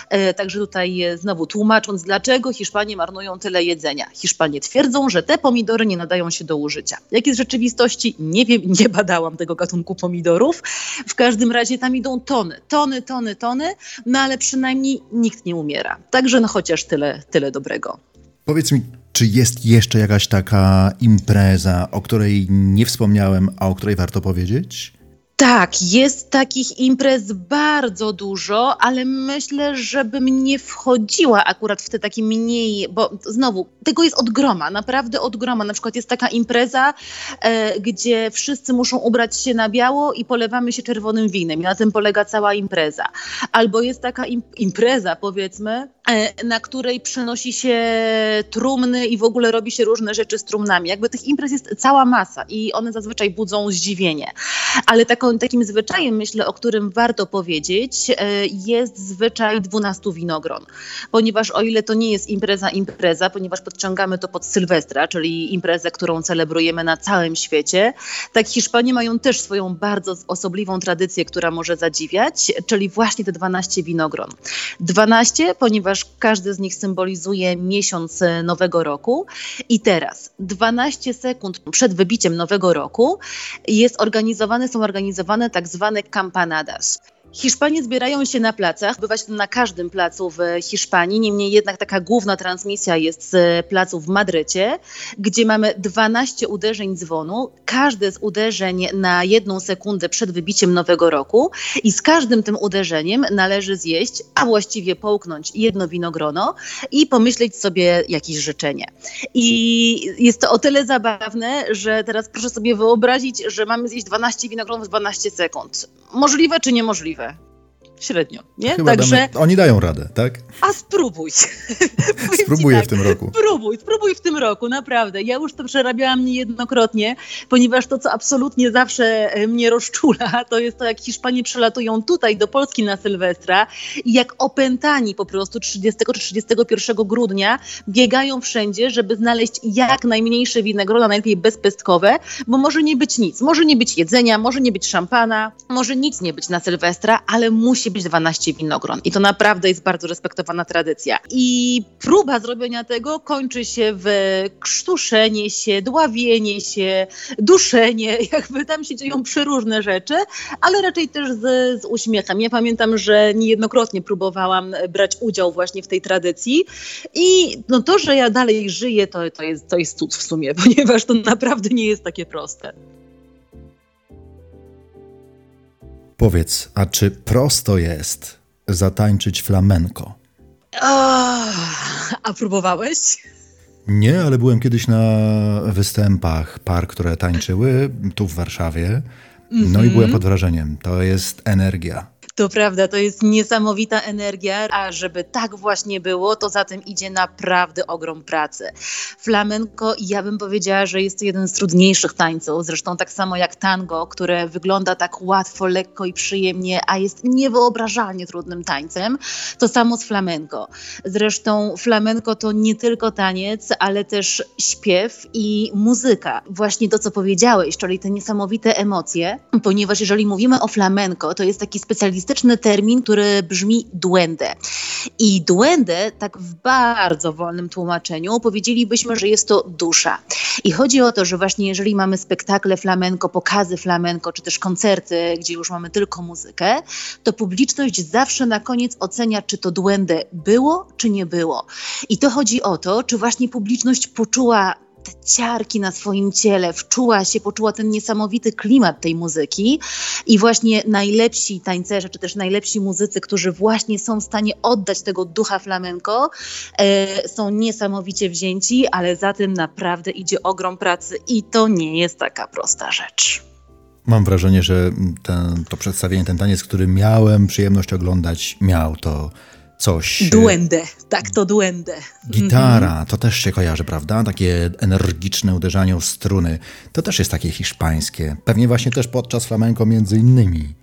E, także tutaj znowu tłumacząc, dlaczego Hiszpanie marnują tyle jedzenia. Hiszpanie twierdzą, że te pomidory nie nadają się do użycia. Jak jest w rzeczywistości? Nie wiem, nie badałam tego gatunku pomidorów. W każdym razie tam idą tony, tony, tony, tony, no ale przynajmniej nikt nie umiera. Także no chociaż tyle, tyle dobrego. Powiedz mi, czy jest jeszcze jakaś taka impreza, o której nie wspomniałem, a o której warto powiedzieć? Tak, jest takich imprez bardzo dużo, ale myślę, żebym nie wchodziła akurat w te takie mniej, bo znowu, tego jest od groma, naprawdę od groma. Na przykład jest taka impreza, e, gdzie wszyscy muszą ubrać się na biało i polewamy się czerwonym winem i na tym polega cała impreza. Albo jest taka im impreza, powiedzmy, e, na której przenosi się trumny i w ogóle robi się różne rzeczy z trumnami. Jakby tych imprez jest cała masa i one zazwyczaj budzą zdziwienie. Ale taką takim zwyczajem, myślę, o którym warto powiedzieć, e, jest zwyczaj 12 winogron. Ponieważ o ile to nie jest impreza impreza, ponieważ podciągamy to pod Sylwestra, czyli imprezę, którą celebrujemy na całym świecie, tak Hiszpanie mają też swoją bardzo osobliwą tradycję, która może zadziwiać, czyli właśnie te 12 winogron. 12, ponieważ każdy z nich symbolizuje miesiąc nowego roku i teraz 12 sekund przed wybiciem nowego roku jest organizowane, są organizowane tak zwane campanadas. Hiszpanie zbierają się na placach, bywa się to na każdym placu w Hiszpanii, niemniej jednak taka główna transmisja jest z placu w Madrycie, gdzie mamy 12 uderzeń dzwonu, każde z uderzeń na jedną sekundę przed wybiciem nowego roku i z każdym tym uderzeniem należy zjeść, a właściwie połknąć jedno winogrono i pomyśleć sobie jakieś życzenie. I jest to o tyle zabawne, że teraz proszę sobie wyobrazić, że mamy zjeść 12 winogronów w 12 sekund. Możliwe czy niemożliwe? coisa. Średnio, nie? Chyba Także... Damy, oni dają radę, tak? A spróbuj. Spróbuję tak, w tym roku. Spróbuj, spróbuj w tym roku, naprawdę. Ja już to przerabiałam niejednokrotnie, ponieważ to, co absolutnie zawsze e, mnie rozczula, to jest to, jak Hiszpanie przylatują tutaj do Polski na Sylwestra i jak opętani po prostu 30 czy 31 grudnia biegają wszędzie, żeby znaleźć jak najmniejsze winogrona, najlepiej bezpestkowe, bo może nie być nic. Może nie być jedzenia, może nie być szampana, może nic nie być na Sylwestra, ale musi musi być 12 winogron. I to naprawdę jest bardzo respektowana tradycja. I próba zrobienia tego kończy się w krztuszenie się, dławienie się, duszenie, jakby tam się dzieją przeróżne rzeczy, ale raczej też z, z uśmiechem. Ja pamiętam, że niejednokrotnie próbowałam brać udział właśnie w tej tradycji i no to, że ja dalej żyję, to, to, jest, to jest cud w sumie, ponieważ to naprawdę nie jest takie proste. Powiedz, a czy prosto jest zatańczyć flamenko? a próbowałeś? Nie, ale byłem kiedyś na występach par, które tańczyły tu w Warszawie. No mm -hmm. i byłem mhm. pod wrażeniem. To jest energia. To prawda, to jest niesamowita energia, a żeby tak właśnie było, to za tym idzie naprawdę ogrom pracy. Flamenko, ja bym powiedziała, że jest to jeden z trudniejszych tańców, zresztą tak samo jak tango, które wygląda tak łatwo, lekko i przyjemnie, a jest niewyobrażalnie trudnym tańcem. To samo z flamenko. Zresztą flamenko to nie tylko taniec, ale też śpiew i muzyka. Właśnie to, co powiedziałeś, czyli te niesamowite emocje, ponieważ jeżeli mówimy o flamenko, to jest taki specjalistyczny termin, który brzmi duende. I duende, tak w bardzo wolnym tłumaczeniu, powiedzielibyśmy, że jest to dusza. I chodzi o to, że właśnie jeżeli mamy spektakle flamenko, pokazy flamenko, czy też koncerty, gdzie już mamy tylko muzykę, to publiczność zawsze na koniec ocenia, czy to duende było, czy nie było. I to chodzi o to, czy właśnie publiczność poczuła te ciarki na swoim ciele, wczuła się, poczuła ten niesamowity klimat tej muzyki i właśnie najlepsi tańcerze, czy też najlepsi muzycy, którzy właśnie są w stanie oddać tego ducha flamenko, e, są niesamowicie wzięci, ale za tym naprawdę idzie ogrom pracy i to nie jest taka prosta rzecz. Mam wrażenie, że ten, to przedstawienie, ten taniec, który miałem przyjemność oglądać, miał to coś. E, duende, tak, to duende. Gitara, mhm. to też się kojarzy, prawda? Takie energiczne uderzanie w struny. To też jest takie hiszpańskie. Pewnie właśnie też podczas flamenko między innymi.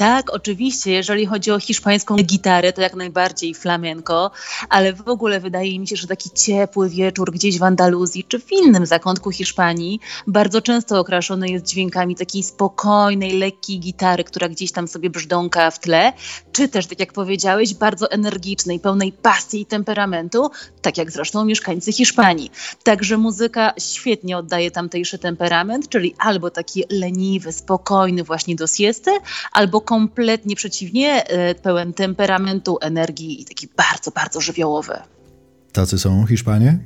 Tak, oczywiście, jeżeli chodzi o hiszpańską gitarę, to jak najbardziej flamenco, ale w ogóle wydaje mi się, że taki ciepły wieczór gdzieś w Andaluzji czy w innym zakątku Hiszpanii bardzo często okraszony jest dźwiękami takiej spokojnej, lekkiej gitary, która gdzieś tam sobie brzdąka w tle, czy też, tak jak powiedziałeś, bardzo energicznej, pełnej pasji i temperamentu, tak jak zresztą mieszkańcy Hiszpanii. Także muzyka świetnie oddaje tamtejszy temperament, czyli albo taki leniwy, spokojny właśnie do siesty, albo kompletnie przeciwnie, e, pełen temperamentu, energii i taki bardzo, bardzo żywiołowy. Tacy są Hiszpanie?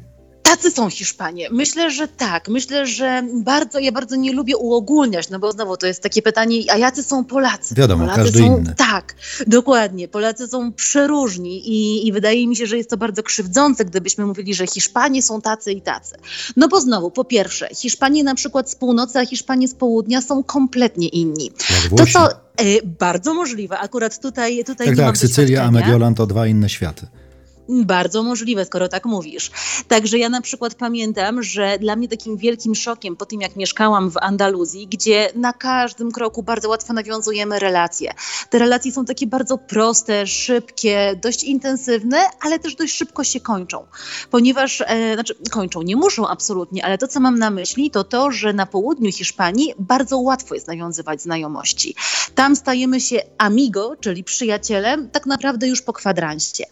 Tacy są Hiszpanie. Myślę, że tak. Myślę, że bardzo, ja bardzo nie lubię uogólniać, no bo znowu to jest takie pytanie, a jacy są Polacy? Wiadomo, Polacy każdy są, inny. Tak, dokładnie. Polacy są przeróżni i, i wydaje mi się, że jest to bardzo krzywdzące, gdybyśmy mówili, że Hiszpanie są tacy i tacy. No bo znowu, po pierwsze, Hiszpanie na przykład z północy, a Hiszpanie z południa są kompletnie inni. To, co y, bardzo możliwe. Akurat tutaj, tutaj tak, nie tak, Sycylia, a Mediolan to dwa inne światy. Bardzo możliwe, skoro tak mówisz. Także ja na przykład pamiętam, że dla mnie takim wielkim szokiem po tym, jak mieszkałam w Andaluzji, gdzie na każdym kroku bardzo łatwo nawiązujemy relacje. Te relacje są takie bardzo proste, szybkie, dość intensywne, ale też dość szybko się kończą. Ponieważ, e, znaczy kończą, nie muszą absolutnie, ale to, co mam na myśli, to to, że na południu Hiszpanii bardzo łatwo jest nawiązywać znajomości. Tam stajemy się amigo, czyli przyjacielem, tak naprawdę już po kwadransie.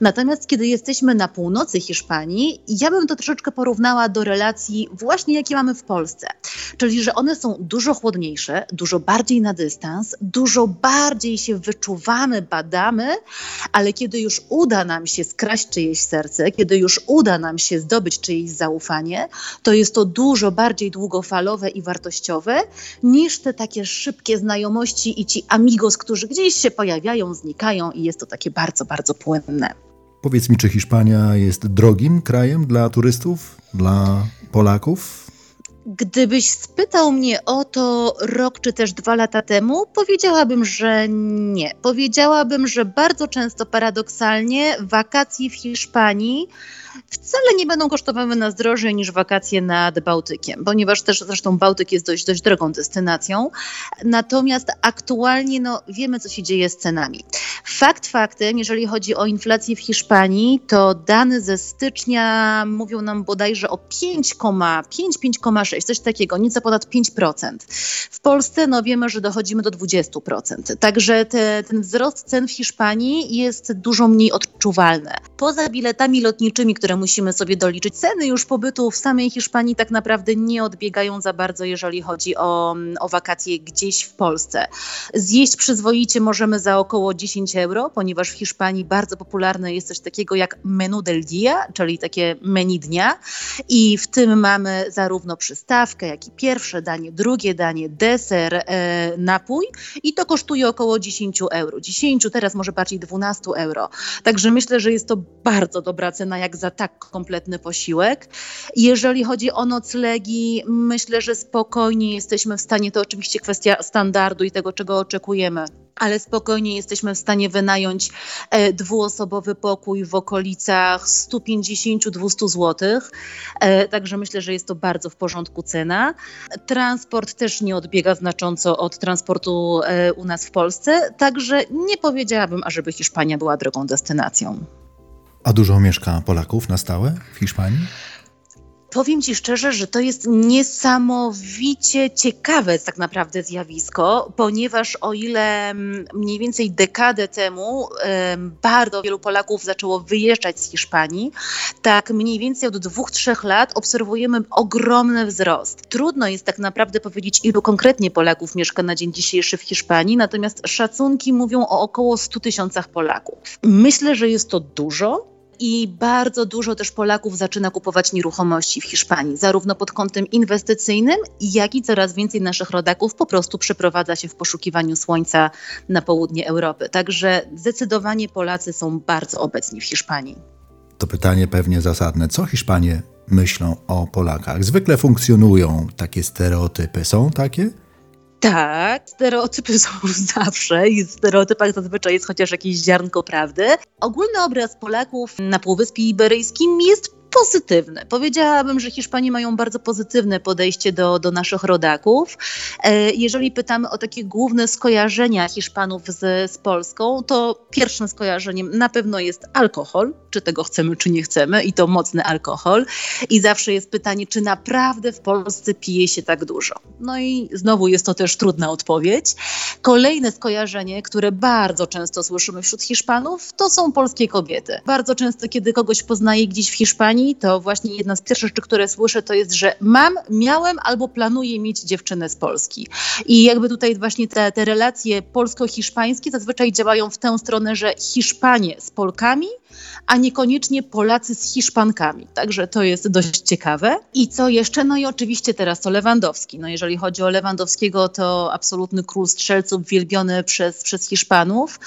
Natomiast Kiedy jesteśmy na północy Hiszpanii, ja bym to troszeczkę porównała do relacji właśnie jakie mamy w Polsce. Czyli, że one są dużo chłodniejsze, dużo bardziej na dystans, dużo bardziej się wyczuwamy, badamy, ale kiedy już uda nam się skraść czyjeś serce, kiedy już uda nam się zdobyć czyjeś zaufanie, to jest to dużo bardziej długofalowe i wartościowe niż te takie szybkie znajomości i ci amigos, którzy gdzieś się pojawiają, znikają i jest to takie bardzo, bardzo płynne. Powiedz mi, czy Hiszpania jest drogim krajem dla turystów, dla Polaków? Gdybyś spytał mnie o to rok czy też dwa lata temu, powiedziałabym, że nie. Powiedziałabym, że bardzo często paradoksalnie wakacje w Hiszpanii wcale nie będą kosztowały nas drożej niż wakacje nad Bałtykiem, ponieważ też zresztą Bałtyk jest dość, dość drogą destynacją. Natomiast aktualnie no, wiemy, co się dzieje z cenami. Fakt faktem, jeżeli chodzi o inflację w Hiszpanii, to dane ze stycznia mówią nam bodajże o 5,5-5,6, coś takiego, nieco ponad 5%. W Polsce no, wiemy, że dochodzimy do 20%. Także te, ten wzrost cen w Hiszpanii jest dużo mniej odczuwalny. Poza biletami lotniczymi, które musimy sobie doliczyć, ceny już pobytu w samej Hiszpanii tak naprawdę nie odbiegają za bardzo, jeżeli chodzi o, o wakacje gdzieś w Polsce. Zjeść przyzwoicie możemy za około 10 euro, ponieważ w Hiszpanii bardzo popularne jest coś takiego jak menu del dia, czyli takie menu dnia i w tym mamy zarówno przystawkę, jak i pierwsze danie, drugie danie, deser, e, napój i to kosztuje około 10 euro. 10, teraz może bardziej 12 euro. Także myślę, że jest to bardzo dobra cena jak za tak kompletny posiłek. Jeżeli chodzi o noclegi, myślę, że spokojnie jesteśmy w stanie, to oczywiście kwestia standardu i tego, czego oczekujemy ale spokojnie jesteśmy w stanie wynająć e, dwuosobowy pokój w okolicach 150-200 zł. E, także myślę, że jest to bardzo w porządku cena. Transport też nie odbiega znacząco od transportu e, u nas w Polsce, także nie powiedziałabym, ażeby Hiszpania była drogą destynacją. A dużo mieszka Polaków na stałe w Hiszpanii? Powiem Ci szczerze, że to jest niesamowicie ciekawe tak naprawdę zjawisko, ponieważ o ile mm, mniej więcej dekadę temu bardzo wielu Polaków zaczęło wyjeżdżać z Hiszpanii, tak mniej więcej od dwóch, trzech lat obserwujemy ogromny wzrost. Trudno jest tak naprawdę powiedzieć, ilu konkretnie Polaków mieszka na dzień dzisiejszy w Hiszpanii, natomiast szacunki mówią o około 100 tysiącach Polaków. Myślę, że jest to dużo, i bardzo dużo też Polaków zaczyna kupować nieruchomości w Hiszpanii, zarówno pod kątem inwestycyjnym, jak i coraz więcej naszych rodaków po prostu przeprowadza się w poszukiwaniu słońca na południe Europy. Także zdecydowanie Polacy są bardzo obecni w Hiszpanii. To pytanie pewnie zasadne. Co Hiszpanie myślą o Polakach? Zwykle funkcjonują takie stereotypy. Są takie? Tak, stereotypy są zawsze i w stereotypach zazwyczaj jest chociaż jakieś ziarnko prawdy. Ogólny obraz Polaków na Półwyspie Iberyjskim jest pozytywne. Powiedziałabym, że Hiszpanie mają bardzo pozytywne podejście do, do naszych rodaków. E, jeżeli pytamy o takie główne skojarzenia Hiszpanów z, z Polską, to pierwszym skojarzeniem na pewno jest alkohol, czy tego chcemy, czy nie chcemy, i to mocny alkohol. I zawsze jest pytanie, czy naprawdę w Polsce pije się tak dużo. No i znowu jest to też trudna odpowiedź. Kolejne skojarzenie, które bardzo często słyszymy wśród Hiszpanów, to są polskie kobiety. Bardzo często, kiedy kogoś poznaję gdzieś w Hiszpanii, to właśnie jedna z pierwszych rzeczy, które słyszę, to jest, że mam, miałem albo planuję mieć dziewczynę z Polski. I jakby tutaj właśnie te, te relacje polsko-hiszpańskie zazwyczaj działają w tę stronę, że Hiszpanie z Polkami, a niekoniecznie Polacy z Hiszpankami. Także to jest dość ciekawe. I co jeszcze? No i oczywiście teraz to Lewandowski. No jeżeli chodzi o Lewandowskiego, to absolutny król strzelców wielbiony przez, przez Hiszpanów,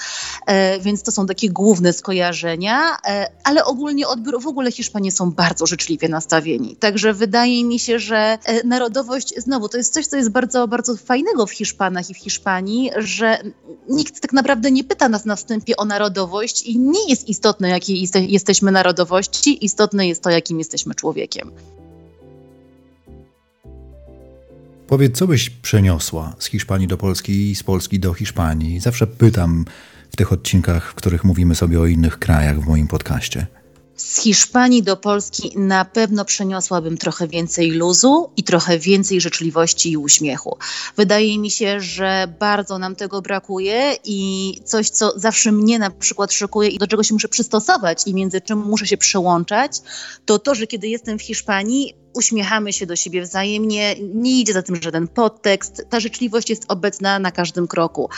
e, więc to są takie główne skojarzenia, e, ale ogólnie odbiór, w ogóle Hiszpanie są bardzo życzliwie nastawieni. Także wydaje mi się, że e, narodowość, znowu, to jest coś, co jest bardzo, bardzo fajnego w Hiszpanach i w Hiszpanii, że nikt tak naprawdę nie pyta nas na wstępie o narodowość i nie jest istotne, jakiej jesteśmy narodowości, istotne jest to, jakim jesteśmy człowiekiem. Powiedz, co byś przeniosła z Hiszpanii do Polski i z Polski do Hiszpanii? Zawsze pytam w tych odcinkach, w których mówimy sobie o innych krajach w moim podcaście. Z Hiszpanii do Polski na pewno przeniosłabym trochę więcej luzu i trochę więcej życzliwości i uśmiechu. Wydaje mi się, że bardzo nam tego brakuje i coś, co zawsze mnie na przykład szokuje i do czego się muszę przystosować i między czym muszę się przełączać, to to, że kiedy jestem w Hiszpanii, uśmiechamy się do siebie wzajemnie, nie idzie za tym żaden podtekst, ta życzliwość jest obecna na każdym kroku.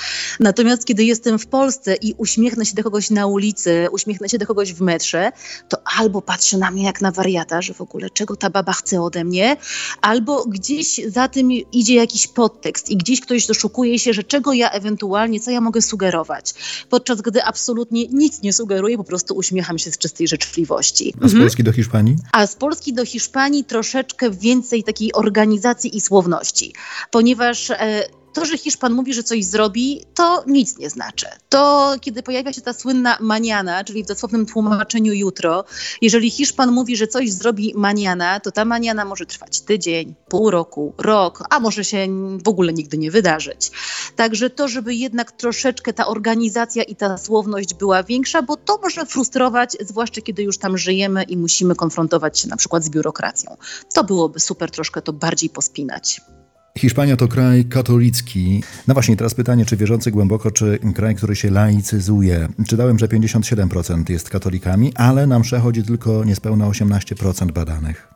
Natomiast kiedy jestem w Polsce i uśmiechnę się do kogoś na ulicy, uśmiechnę się do kogoś w metrze, to albo patrzy na mnie jak na wariata, że w ogóle czego ta baba chce ode mnie, albo gdzieś za tym idzie jakiś podtekst i gdzieś ktoś doszukuje się, że czego ja ewentualnie, co ja mogę sugerować, podczas gdy absolutnie nic nie sugeruję, po prostu uśmiecham się z czystej życzliwości. A z Polski do Hiszpanii? A z Polski do Hiszpanii troszeczkę więcej takiej organizacji i słowności, ponieważ e, to, że Hiszpan mówi, że coś zrobi, to nic nie znaczy. To, kiedy pojawia się ta słynna maniana, czyli w dosłownym tłumaczeniu jutro, jeżeli Hiszpan mówi, że coś zrobi maniana, to ta maniana może trwać tydzień, pół roku, rok, a może się w ogóle nigdy nie wydarzyć. Także to, żeby jednak troszeczkę ta organizacja i ta słowność była większa, bo to może frustrować, zwłaszcza kiedy już tam żyjemy i musimy konfrontować się na przykład z biurokracją. To byłoby super troszkę to bardziej pospinać. Hiszpania to kraj katolicki. No właśnie, teraz pytanie, czy wierzący głęboko, czy kraj, który się laicyzuje. Czytałem, że 57% jest katolikami, ale nam przechodzi tylko niespełna 18% badanych.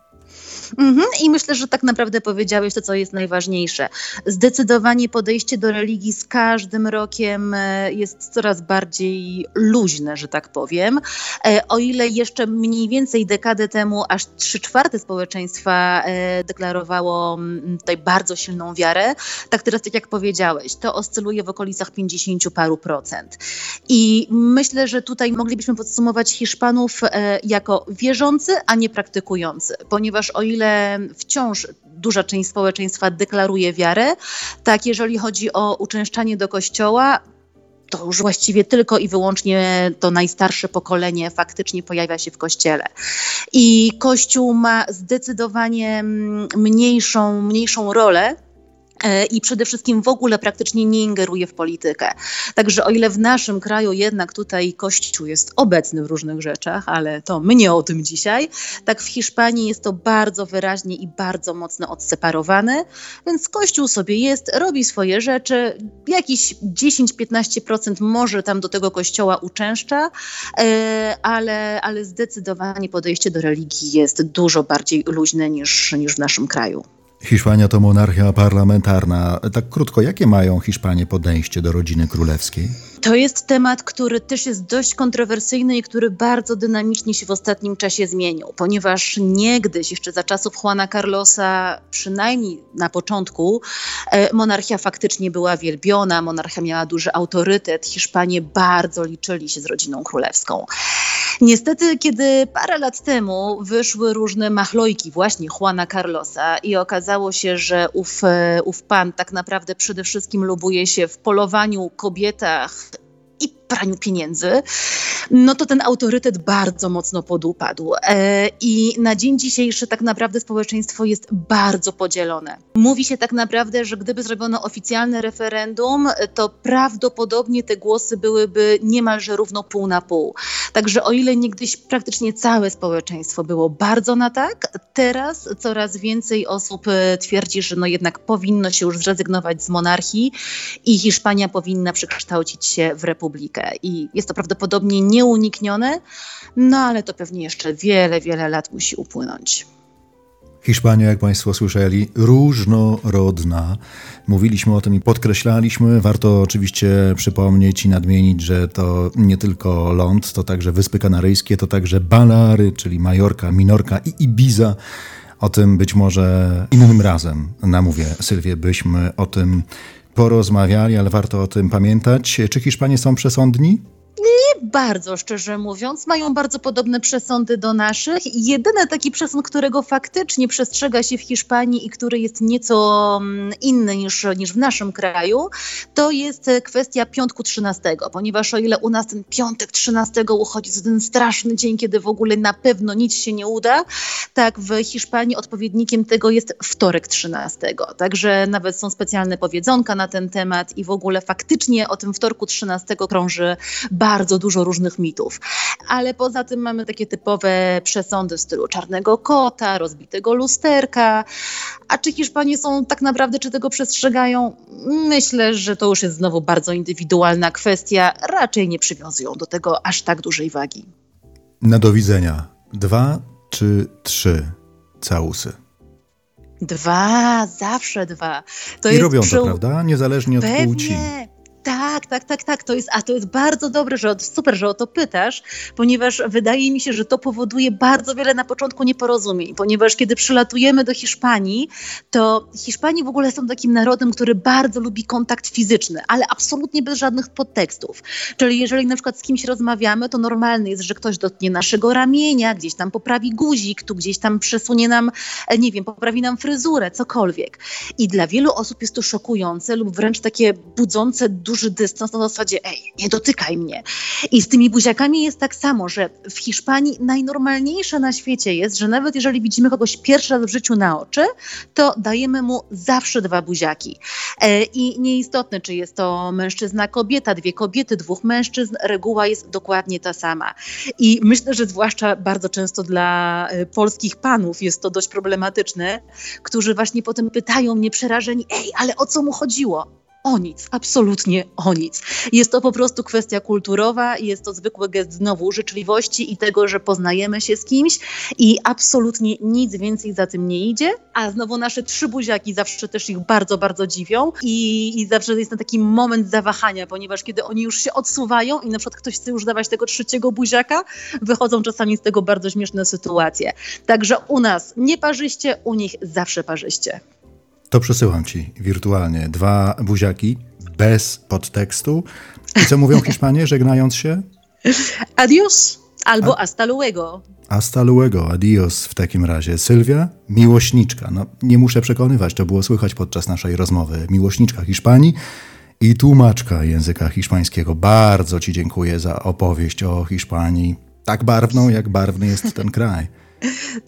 Mhm. I myślę, że tak naprawdę powiedziałeś to, co jest najważniejsze. Zdecydowanie podejście do religii z każdym rokiem e, jest coraz bardziej luźne, że tak powiem. E, o ile jeszcze mniej więcej dekadę temu aż trzy czwarte społeczeństwa e, deklarowało mm, tutaj bardzo silną wiarę, tak teraz, tak jak powiedziałeś, to oscyluje w okolicach 50 paru procent. I myślę, że tutaj moglibyśmy podsumować Hiszpanów jako wierzący, a nie praktykujący, ponieważ o ile ile wciąż duża część społeczeństwa deklaruje wiarę, tak jeżeli chodzi o uczęszczanie do kościoła, to już właściwie tylko i wyłącznie to najstarsze pokolenie faktycznie pojawia się w kościele. I Kościół ma zdecydowanie mniejszą, mniejszą rolę i przede wszystkim w ogóle praktycznie nie ingeruje w politykę. Także o ile w naszym kraju jednak tutaj Kościół jest obecny w różnych rzeczach, ale to my nie o tym dzisiaj, tak w Hiszpanii jest to bardzo wyraźnie i bardzo mocno odseparowany, więc Kościół sobie jest, robi swoje rzeczy, jakieś 10-15% może tam do tego Kościoła uczęszcza, e, ale, ale zdecydowanie podejście do religii jest dużo bardziej luźne niż, niż w naszym kraju. Hiszpania to monarchia parlamentarna. Tak krótko, jakie mają Hiszpanie podejście do rodziny królewskiej? To jest temat, który też jest dość kontrowersyjny i który bardzo dynamicznie się w ostatnim czasie zmienił, ponieważ niegdyś, jeszcze za czasów Juana Carlosa, przynajmniej na początku, e, monarchia faktycznie była wielbiona, monarchia miała duży autorytet, Hiszpanie bardzo liczyli się z rodziną królewską. Niestety, kiedy parę lat temu wyszły różne machlojki właśnie Juana Carlosa i okazało się, że ów, e, ów pan tak naprawdę przede wszystkim lubuje się w polowaniu, kobietach praniu pieniędzy, no to ten autorytet bardzo mocno podupadł. E, I na dzień dzisiejszy tak naprawdę społeczeństwo jest bardzo podzielone. Mówi się tak naprawdę, że gdyby zrobiono oficjalne referendum, to prawdopodobnie te głosy byłyby niemalże równo pół na pół. Także o ile niegdyś praktycznie całe społeczeństwo było bardzo na tak, teraz coraz więcej osób e, twierdzi, że no jednak powinno się już zrezygnować z monarchii i Hiszpania powinna przekształcić się w republikę. I jest to prawdopodobnie nieuniknione, no ale to pewnie jeszcze wiele, wiele lat musi upłynąć. Hiszpania, jak Państwo słyszeli, różnorodna. Mówiliśmy o tym i podkreślaliśmy. Warto oczywiście przypomnieć i nadmienić, że to nie tylko ląd, to także Wyspy Kanaryjskie, to także Balary, czyli Majorka, Minorka i Ibiza. O tym być może innym razem namówię Sylwię, byśmy o tym porozmawiali, ale warto o tym pamiętać. Czy Hiszpanie są przesądni? Nie bardzo, szczerze mówiąc. Mają bardzo podobne przesądy do naszych. Jedyny taki przesąd, którego faktycznie przestrzega się w Hiszpanii i który jest nieco mm, inny niż, niż w naszym kraju, to jest kwestia piątku 13, ponieważ o ile u nas ten piątek 13 uchodzi to ten straszny dzień, kiedy w ogóle na pewno nic się nie uda, tak w Hiszpanii odpowiednikiem tego jest wtorek 13. Także nawet są specjalne powiedzonka na ten temat i w ogóle faktycznie o tym wtorku 13 krąży bardzo bardzo dużo różnych mitów. Ale poza tym mamy takie typowe przesądy w stylu czarnego kota, rozbitego lusterka. A czy Hiszpanie są tak naprawdę, czy tego przestrzegają? Myślę, że to już jest znowu bardzo indywidualna kwestia. Raczej nie przywiązują do tego aż tak dużej wagi. Na do widzenia. Dwa czy trzy całusy? Dwa, zawsze dwa. To I robią to, prawda? Niezależnie od Pewnie. płci. Tak, tak, tak, tak. To jest, a to jest bardzo dobre, że super, że o to pytasz, ponieważ wydaje mi się, że to powoduje bardzo wiele na początku nieporozumień, ponieważ kiedy przylatujemy do Hiszpanii, to Hiszpanie w ogóle są takim narodem, który bardzo lubi kontakt fizyczny, ale absolutnie bez żadnych podtekstów. Czyli jeżeli na przykład z kimś rozmawiamy, to normalne jest, że ktoś dotknie naszego ramienia, gdzieś tam poprawi guzik, tu gdzieś tam przesunie nam, e, nie wiem, poprawi nam fryzurę, cokolwiek. I dla wielu osób jest to szokujące lub wręcz takie budzące duży dystans na zasadzie, ej, nie dotykaj mnie. I z tymi buziakami jest tak samo, że w Hiszpanii najnormalniejsze na świecie jest, że nawet jeżeli widzimy kogoś pierwszy raz w życiu na oczy, to dajemy mu zawsze dwa buziaki. E, I nieistotne, czy jest to mężczyzna, kobieta, dwie kobiety, dwóch mężczyzn, reguła jest dokładnie ta sama. I myślę, że zwłaszcza bardzo często dla e, polskich panów jest to dość problematyczne, którzy właśnie potem pytają mnie przerażeni, ej, ale o co mu chodziło? O nic, absolutnie o nic. Jest to po prostu kwestia kulturowa, jest to zwykły gest znowu życzliwości i tego, że poznajemy się z kimś i absolutnie nic więcej za tym nie idzie, a znowu nasze trzy buziaki zawsze też ich bardzo, bardzo dziwią i, i zawsze jest na taki moment zawahania, ponieważ kiedy oni już się odsuwają i na przykład ktoś chce już dawać tego trzeciego buziaka, wychodzą czasami z tego bardzo śmieszne sytuacje. Także u nas nie parzyście, u nich zawsze parzyście. To przesyłam ci wirtualnie dwa buziaki bez podtekstu. I co mówią Hiszpanie, żegnając się? Adios albo A hasta luego. Hasta luego, adios w takim razie. Sylwia, miłośniczka. No, nie muszę przekonywać, to było słychać podczas naszej rozmowy. Miłośniczka Hiszpanii i tłumaczka języka hiszpańskiego. Bardzo Ci dziękuję za opowieść o Hiszpanii. Tak barwną, jak barwny jest ten kraj.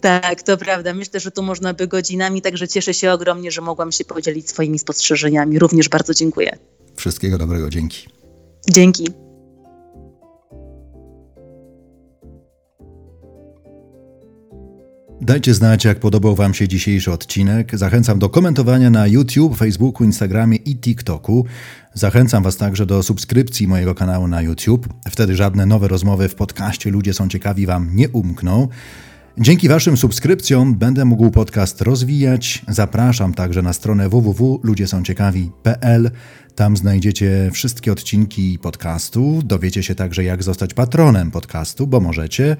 Tak, to prawda. Myślę, że tu można by godzinami, także cieszę się ogromnie, że mogłam się podzielić swoimi spostrzeżeniami. Również bardzo dziękuję. Wszystkiego dobrego, dzięki. Dzięki. Dajcie znać, jak podobał Wam się dzisiejszy odcinek. Zachęcam do komentowania na YouTube, Facebooku, Instagramie i TikToku. Zachęcam Was także do subskrypcji mojego kanału na YouTube. Wtedy żadne nowe rozmowy w podcaście Ludzie są ciekawi Wam nie umkną. Dzięki Waszym subskrypcjom będę mógł podcast rozwijać. Zapraszam także na stronę www.ludziesąciekawi.pl. Tam znajdziecie wszystkie odcinki podcastu. Dowiecie się także, jak zostać patronem podcastu, bo możecie.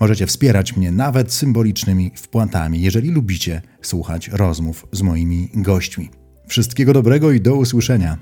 Możecie wspierać mnie nawet symbolicznymi wpłatami, jeżeli lubicie słuchać rozmów z moimi gośćmi. Wszystkiego dobrego i do usłyszenia.